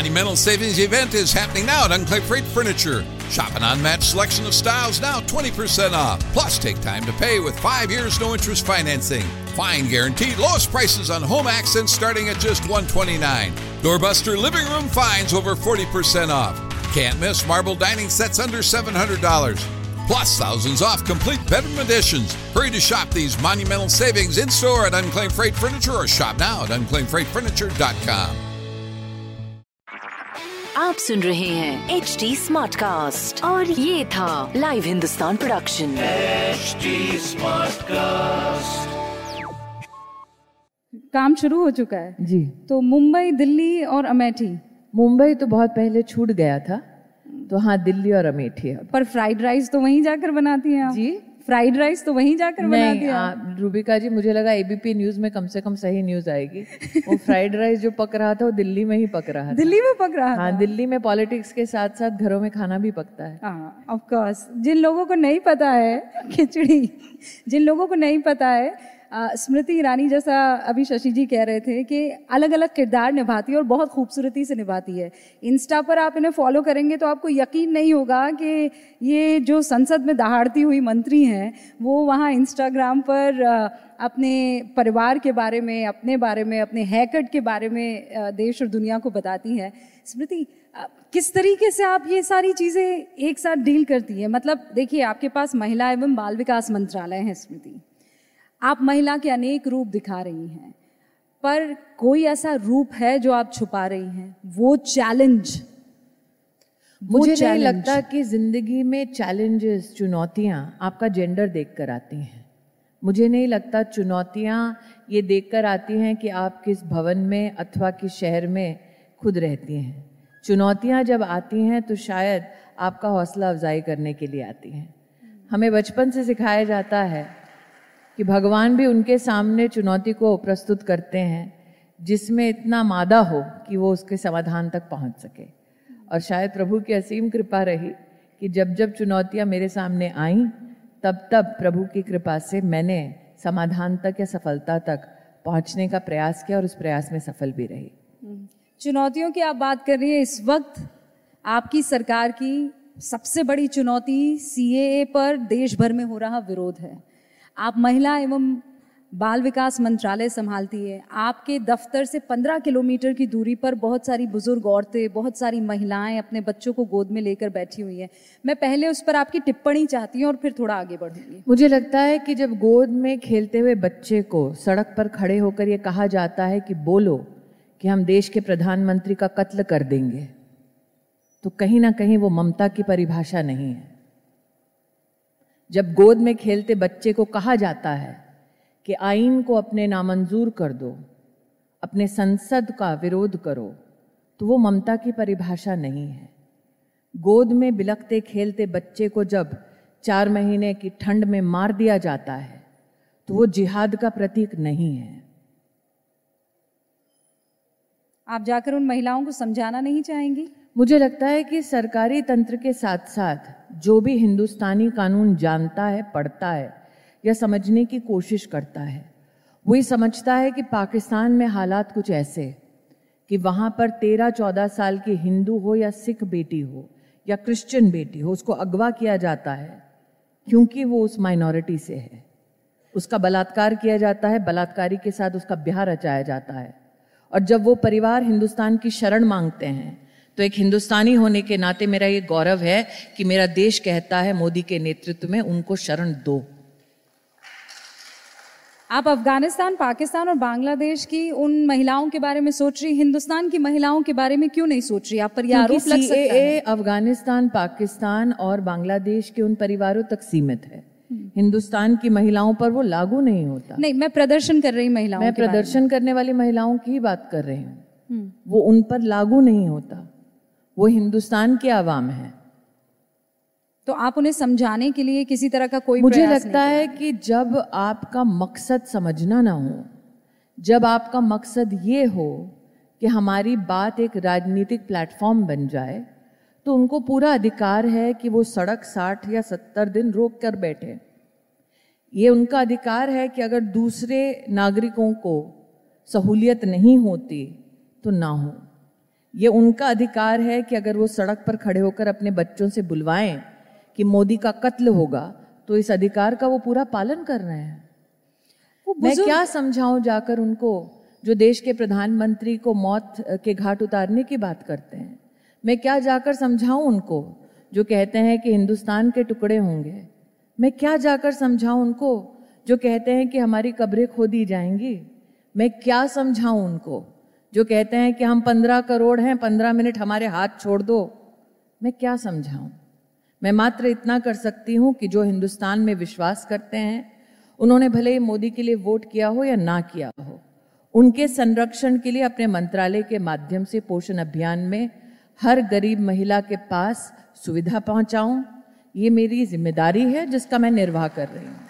Monumental Savings Event is happening now at Unclave Freight Furniture. Shop an unmatched selection of styles now 20% off. Plus, take time to pay with five years no interest financing. Fine guaranteed lowest prices on home accents starting at just 129. Doorbuster living room finds over 40% off. Can't miss marble dining sets under $700. Plus, thousands off complete bedroom additions. Hurry to shop these monumental savings in store at Unclaimed Freight Furniture or shop now at unclaimedfreightfurniture.com. आप सुन रहे हैं H D smart cast और ये था live Hindustan production smart cast काम शुरू हो चुका है। जी। तो मुंबई दिल्ली और अमेठी। मुंबई तो बहुत पहले छूट गया था तो हाँ दिल्ली और अमेठी है पर फ्राइड राइस तो वहीं जाकर बनाती हैं आप। जी। फ्राइड राइस तो वहीं जाकर बना नहीं आ, आप। रूबिका जी मुझे लगा एबीपी न्यूज़ में कम से कम सही न्यूज़ आएगी। वो फ्राइड राइस जो पक रहा था वो दिल्ली में ही पक रहा था। दिल्ली में पक रहा हाँ दिल्ली में पॉलिटिक्स के साथ साथ घरों में खाना भी पकता है। हाँ ऑफ़ कोर्स जिन लोगों को नहीं पता है खिचड़ी जिन लोगों को नहीं पता है स्मृति ईरानी जैसा अभी शशि जी कह रहे थे कि अलग अलग किरदार निभाती है और बहुत खूबसूरती से निभाती है। इंस्टा पर आप इन्हें फॉलो करेंगे तो आपको यकीन नहीं होगा कि ये जो संसद में दहाड़ती हुई मंत्री हैं, वो वहाँ इंस्टाग्राम पर अपने परिवार के बारे में, अपने बारे में, अपने हैकट के बारे में देश और दुनिया को बताती हैं। स्मृति किस तरीके से आप ये सारी चीज़ें एक साथ डील करती हैं? मतलब देखिए, आपके पास महिला एवं बाल विकास मंत्रालय है, स्मृति। आप महिला के अनेक रूप दिखा रही हैं पर कोई ऐसा रूप है जो आप छुपा रही हैं? वो चैलेंज मुझे नहीं लगता कि ज़िंदगी में चैलेंजेस चुनौतियाँ आपका जेंडर देख कर आती हैं। मुझे नहीं लगता चुनौतियाँ ये देख कर आती हैं कि आप किस भवन में अथवा किस शहर में खुद रहती हैं। चुनौतियाँ जब आती हैं तो शायद आपका हौसला अफजाई करने के लिए आती हैं। हमें बचपन से सिखाया जाता है कि भगवान भी उनके सामने चुनौती को प्रस्तुत करते हैं, जिसमें इतना मादा हो कि वो उसके समाधान तक पहुँच सके। और शायद प्रभु की असीम कृपा रही कि जब जब चुनौतियाँ मेरे सामने आईं, तब तब प्रभु की कृपा से मैंने समाधान तक या सफलता तक पहुँचने का प्रयास किया और उस प्रयास में सफल भी रही। चुनौतियों की आप बात कर रही हैं, इस वक्त आपकी सरकार की सबसे बड़ी चुनौती सीएए पर देश भर में हो रहा विरोध है। आप महिला एवं बाल विकास मंत्रालय संभालती है। आपके दफ्तर से 15 किलोमीटर की दूरी पर बहुत सारी बुज़ुर्ग औरतें, बहुत सारी महिलाएँ अपने बच्चों को गोद में लेकर बैठी हुई हैं। मैं पहले उस पर आपकी टिप्पणी चाहती हूँ और फिर थोड़ा आगे बढ़ूँगी। मुझे लगता है कि जब गोद में खेलते हुए बच्चे को सड़क पर खड़े होकर ये कहा जाता है कि बोलो कि हम देश के प्रधानमंत्री का कत्ल कर देंगे तो कहीं ना कहीं वो ममता की परिभाषा नहीं है। जब गोद में खेलते बच्चे को कहा जाता है कि आइन को अपने नामंजूर कर दो, अपने संसद का विरोध करो तो वो ममता की परिभाषा नहीं है। गोद में बिलखते खेलते बच्चे को जब चार महीने की ठंड में मार दिया जाता है तो वो जिहाद का प्रतीक नहीं है। आप जाकर उन महिलाओं को समझाना नहीं चाहेंगी? मुझे लगता है कि सरकारी तंत्र के साथ साथ जो भी हिंदुस्तानी कानून जानता है, पढ़ता है या समझने की कोशिश करता है, वही समझता है कि पाकिस्तान में हालात कुछ ऐसे कि वहाँ पर तेरह चौदह साल की हिंदू हो या सिख बेटी हो या क्रिश्चियन बेटी हो, उसको अगवा किया जाता है क्योंकि वो उस माइनॉरिटी से है। उसका बलात्कार किया जाता है, बलात्कारी के साथ उसका ब्याह रचाया जाता है और जब वो परिवार हिंदुस्तान की शरण मांगते हैं तो एक हिंदुस्तानी होने के नाते मेरा ये गौरव है कि मेरा देश कहता है मोदी के नेतृत्व में उनको शरण दो। आप अफ़गानिस्तान पाकिस्तान और बांग्लादेश की उन महिलाओं के बारे में सोच रही हिंदुस्तान की महिलाओं के बारे में क्यों नहीं सोच रही? आप पर यह आरोप लग सकता है। अफ़गानिस्तान पाकिस्तान और बांग्लादेश के उन परिवारों तक सीमित है। हिंदुस्तान की महिलाओं पर वो लागू नहीं होता। नहीं मैं प्रदर्शन कर रही महिलाओं मैं प्रदर्शन करने वाली महिलाओं की ही बात कर रही हूँ। हम्म, वो उन पर लागू नहीं होता। वो हिंदुस्तान के आवाम है। तो आप उन्हें समझाने के लिए किसी तरह का कोई मुझे लगता नहीं है कि जब आपका मकसद समझना ना हो जब आपका मकसद ये हो कि हमारी बात एक राजनीतिक प्लेटफॉर्म बन जाए तो उनको पूरा अधिकार है कि वो सड़क साठ या सत्तर दिन रोक कर बैठे। ये उनका अधिकार है कि अगर दूसरे नागरिकों को सहूलियत नहीं होती तो ना हो। ये उनका अधिकार है कि अगर वो सड़क पर खड़े होकर अपने बच्चों से बुलवाएँ कि मोदी का कत्ल होगा तो इस अधिकार का वो पूरा पालन कर रहे हैं। मैं क्या समझाऊं जाकर उनको जो देश के प्रधानमंत्री को मौत के घाट उतारने की बात करते हैं? मैं क्या जाकर समझाऊं उनको जो कहते हैं कि हिंदुस्तान के टुकड़े होंगे? मैं क्या जाकर समझाऊं उनको जो कहते हैं कि हमारी कब्रें खोदी जाएँगी? मैं क्या समझाऊं उनको? जो कहते हैं कि हम पंद्रह करोड़ हैं, पंद्रह मिनट हमारे हाथ छोड़ दो। मैं क्या समझाऊं? मैं मात्र इतना कर सकती हूँ कि जो हिंदुस्तान में विश्वास करते हैं, उन्होंने भले ही मोदी के लिए वोट किया हो या ना किया हो, उनके संरक्षण के लिए अपने मंत्रालय के माध्यम से पोषण अभियान में हर गरीब महिला के पास सुविधा पहुंचाऊं, ये मेरी ज़िम्मेदारी है जिसका मैं निर्वाह कर रही हूँ।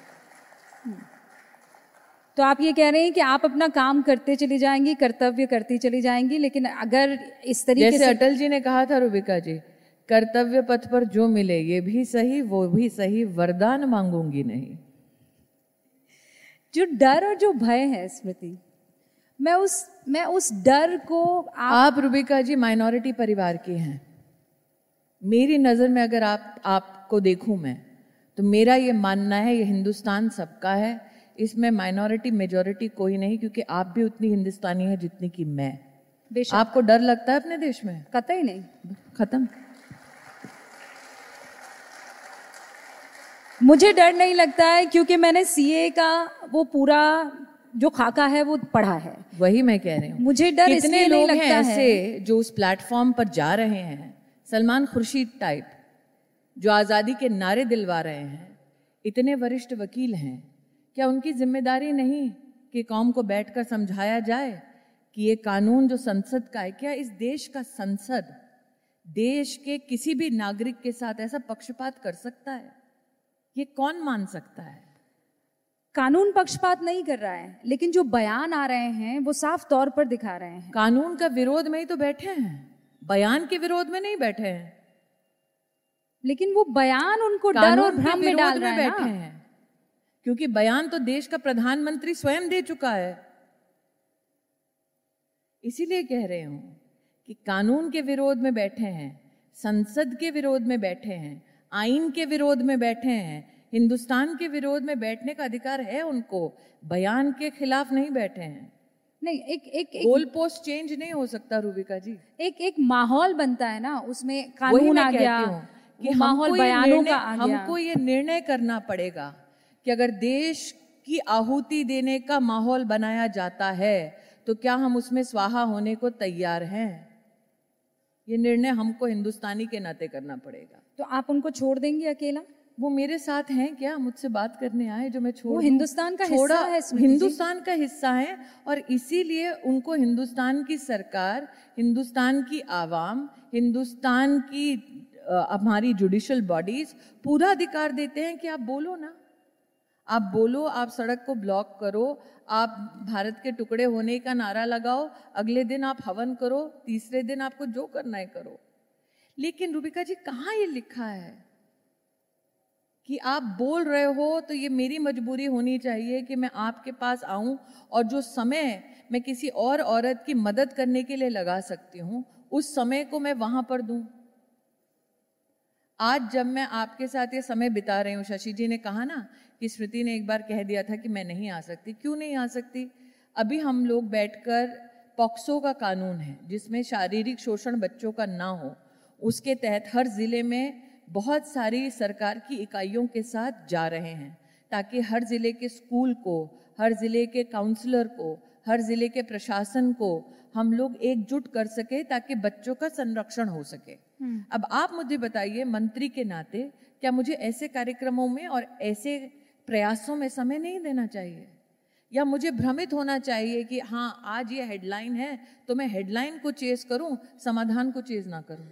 तो आप ये कह रहे हैं कि आप अपना काम करते चली जाएँगी कर्तव्य करती चली जाएँगी लेकिन अगर इस तरीके जैसे से अटल जी ने कहा था रूबिका जी कर्तव्य पथ पर जो मिले ये भी सही वो भी सही वरदान मांगूँगी नहीं। जो डर और जो भय है स्मृति मैं उस मैं उस डर को आप आप रुबिका जी माइनॉरिटी परिवार की हैं। मेरी नज़र में अगर आप आपको देखूँ मैं तो मेरा ये मानना है ये हिंदुस्तान सबका है इसमें माइनॉरिटी मेजॉरिटी कोई नहीं क्योंकि आप भी उतनी हिंदुस्तानी है जितनी कि मैं। आपको डर लगता है अपने देश में? कतई नहीं। खत्म। मुझे डर नहीं लगता है क्योंकि मैंने सीए का वो पूरा जो खाका है वो पढ़ा है। वही मैं कह रही हूँ। मुझे डर इसलिए नहीं लोग हैं लगता है ऐसे जो उस प्लेटफॉर्म पर जा रहे हैं। सलमान खुर्शीद टाइप जो आज़ादी के नारे दिलवा रहे हैं। इतने वरिष्ठ वकील हैं। क्या उनकी ज़िम्मेदारी नहीं कि कौम को बैठकर समझाया जाए कि ये कानून जो संसद का है क्या इस देश का संसद देश के किसी भी नागरिक के साथ ऐसा पक्षपात कर सकता है? ये कौन मान सकता है? कानून पक्षपात नहीं कर रहा है लेकिन जो बयान आ रहे हैं वो साफ़ तौर पर दिखा रहे हैं। कानून का विरोध में ही तो बैठे हैं। बयान के विरोध में नहीं बैठे हैं। लेकिन वो बयान उनको डर और भ्रम में डाल रहा है बैठे हैं। क्योंकि बयान तो देश का प्रधानमंत्री स्वयं दे चुका है। इसीलिए कह रहे हूँ कि कानून के विरोध में बैठे हैं संसद के विरोध में बैठे हैं आइन के विरोध में बैठे हैं हिंदुस्तान के विरोध में बैठने का अधिकार है उनको बयान के खिलाफ नहीं बैठे हैं। नहीं एक एक गोल पोस्ट चेंज नहीं हो सकता रूबिका जी। एक एक माहौल बनता है ना उसमें कानून आ गया कि माहौल बयानों का आ गया। हमको ये निर्णय करना पड़ेगा। कि अगर देश की आहुति देने का माहौल बनाया जाता है तो क्या हम उसमें स्वाहा होने को तैयार हैं? ये निर्णय हमको हिंदुस्तानी के नाते करना पड़ेगा। तो आप उनको छोड़ देंगे अकेला? वो मेरे साथ हैं क्या? मुझसे बात करने आए जो मैं छोड़ वो हिंदुस्तान का छोड़ा हिस्सा है हिंदुस्तान का हिस्सा है और इसीलिए उनको हिंदुस्तान की सरकार हिंदुस्तान की आवाम हिंदुस्तान की हमारी जुडिशल बॉडीज पूरा अधिकार देते हैं कि आप बोलो ना। आप बोलो, आप सड़क को ब्लॉक करो, आप भारत के टुकड़े होने का नारा लगाओ, अगले दिन आप हवन करो, तीसरे दिन आपको जो करना है करो। लेकिन रूबिका जी, कहाँ ये लिखा है? कि आप बोल रहे हो तो ये मेरी मजबूरी होनी चाहिए कि मैं आपके पास आऊँ और जो समय मैं किसी और औरत की मदद करने के लिए लगा सकती हूँ, उस समय को मैं वहाँ पर दूँ। आज जब मैं आपके साथ ये समय बिता रही हूँ, शशि जी ने कहा ना कि स्मृति ने एक बार कह दिया था कि मैं नहीं आ सकती। क्यों नहीं आ सकती? अभी हम लोग बैठकर पॉक्सो का कानून है जिसमें शारीरिक शोषण बच्चों का ना हो उसके तहत हर ज़िले में बहुत सारी सरकार की इकाइयों के साथ जा रहे हैं ताकि हर ज़िले के स्कूल को हर ज़िले के काउंसलर को हर ज़िले के प्रशासन को हम लोग एकजुट कर सके ताकि बच्चों का संरक्षण हो सके। अब आप मुझे बताइए मंत्री के नाते क्या मुझे ऐसे कार्यक्रमों में और ऐसे प्रयासों में समय नहीं देना चाहिए। या मुझे भ्रमित होना चाहिए कि हाँ आज ये हेडलाइन है तो मैं हेडलाइन को चेज करूँ समाधान को चेज ना करूँ।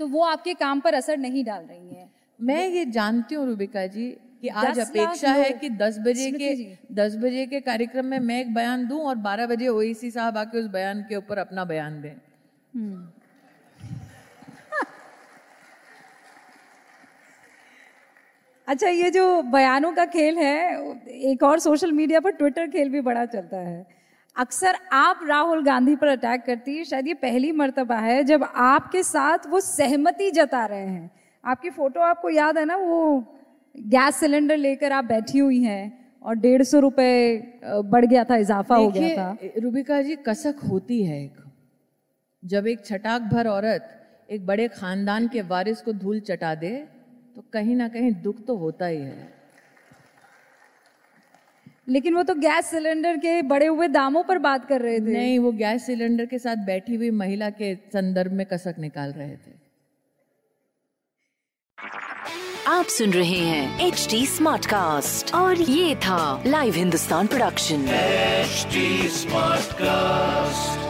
तो वो आपके काम पर असर नहीं डाल रही है। मैं ये जानती हूँ रूबिका जी कि आज अपेक्षा है कि 10 बजे के जी। 10 बजे के कार्यक्रम में मैं एक बयान दूँ और 12 बजे ओईसी साहब आके उस बयान के ऊपर अपना बयान दें। अच्छा ये जो बयानों का खेल है एक और सोशल मीडिया पर ट्विटर खेल भी बड़ा चलता है। अक्सर आप राहुल गांधी पर अटैक करती है शायद ये पहली मर्तबा है जब आपके साथ वो सहमति जता रहे हैं। आपकी फ़ोटो आपको याद है ना वो गैस सिलेंडर लेकर आप बैठी हुई हैं और डेढ़ सौ रुपये बढ़ गया था इजाफा हो गया था। रूबिका जी कसक होती है एक। जब एक छटाक भर औरत एक बड़े खानदान के वारिस को धूल चटा दे तो कहीं ना कहीं दुख तो होता ही है। लेकिन वो तो गैस सिलेंडर के बढ़े हुए दामों पर बात कर रहे थे। नहीं वो गैस सिलेंडर के साथ बैठी हुई महिला के संदर्भ में कसक निकाल रहे थे। आप सुन रहे हैं एच डी स्मार्ट कास्ट और ये था Live Hindustan production smart Smartcast.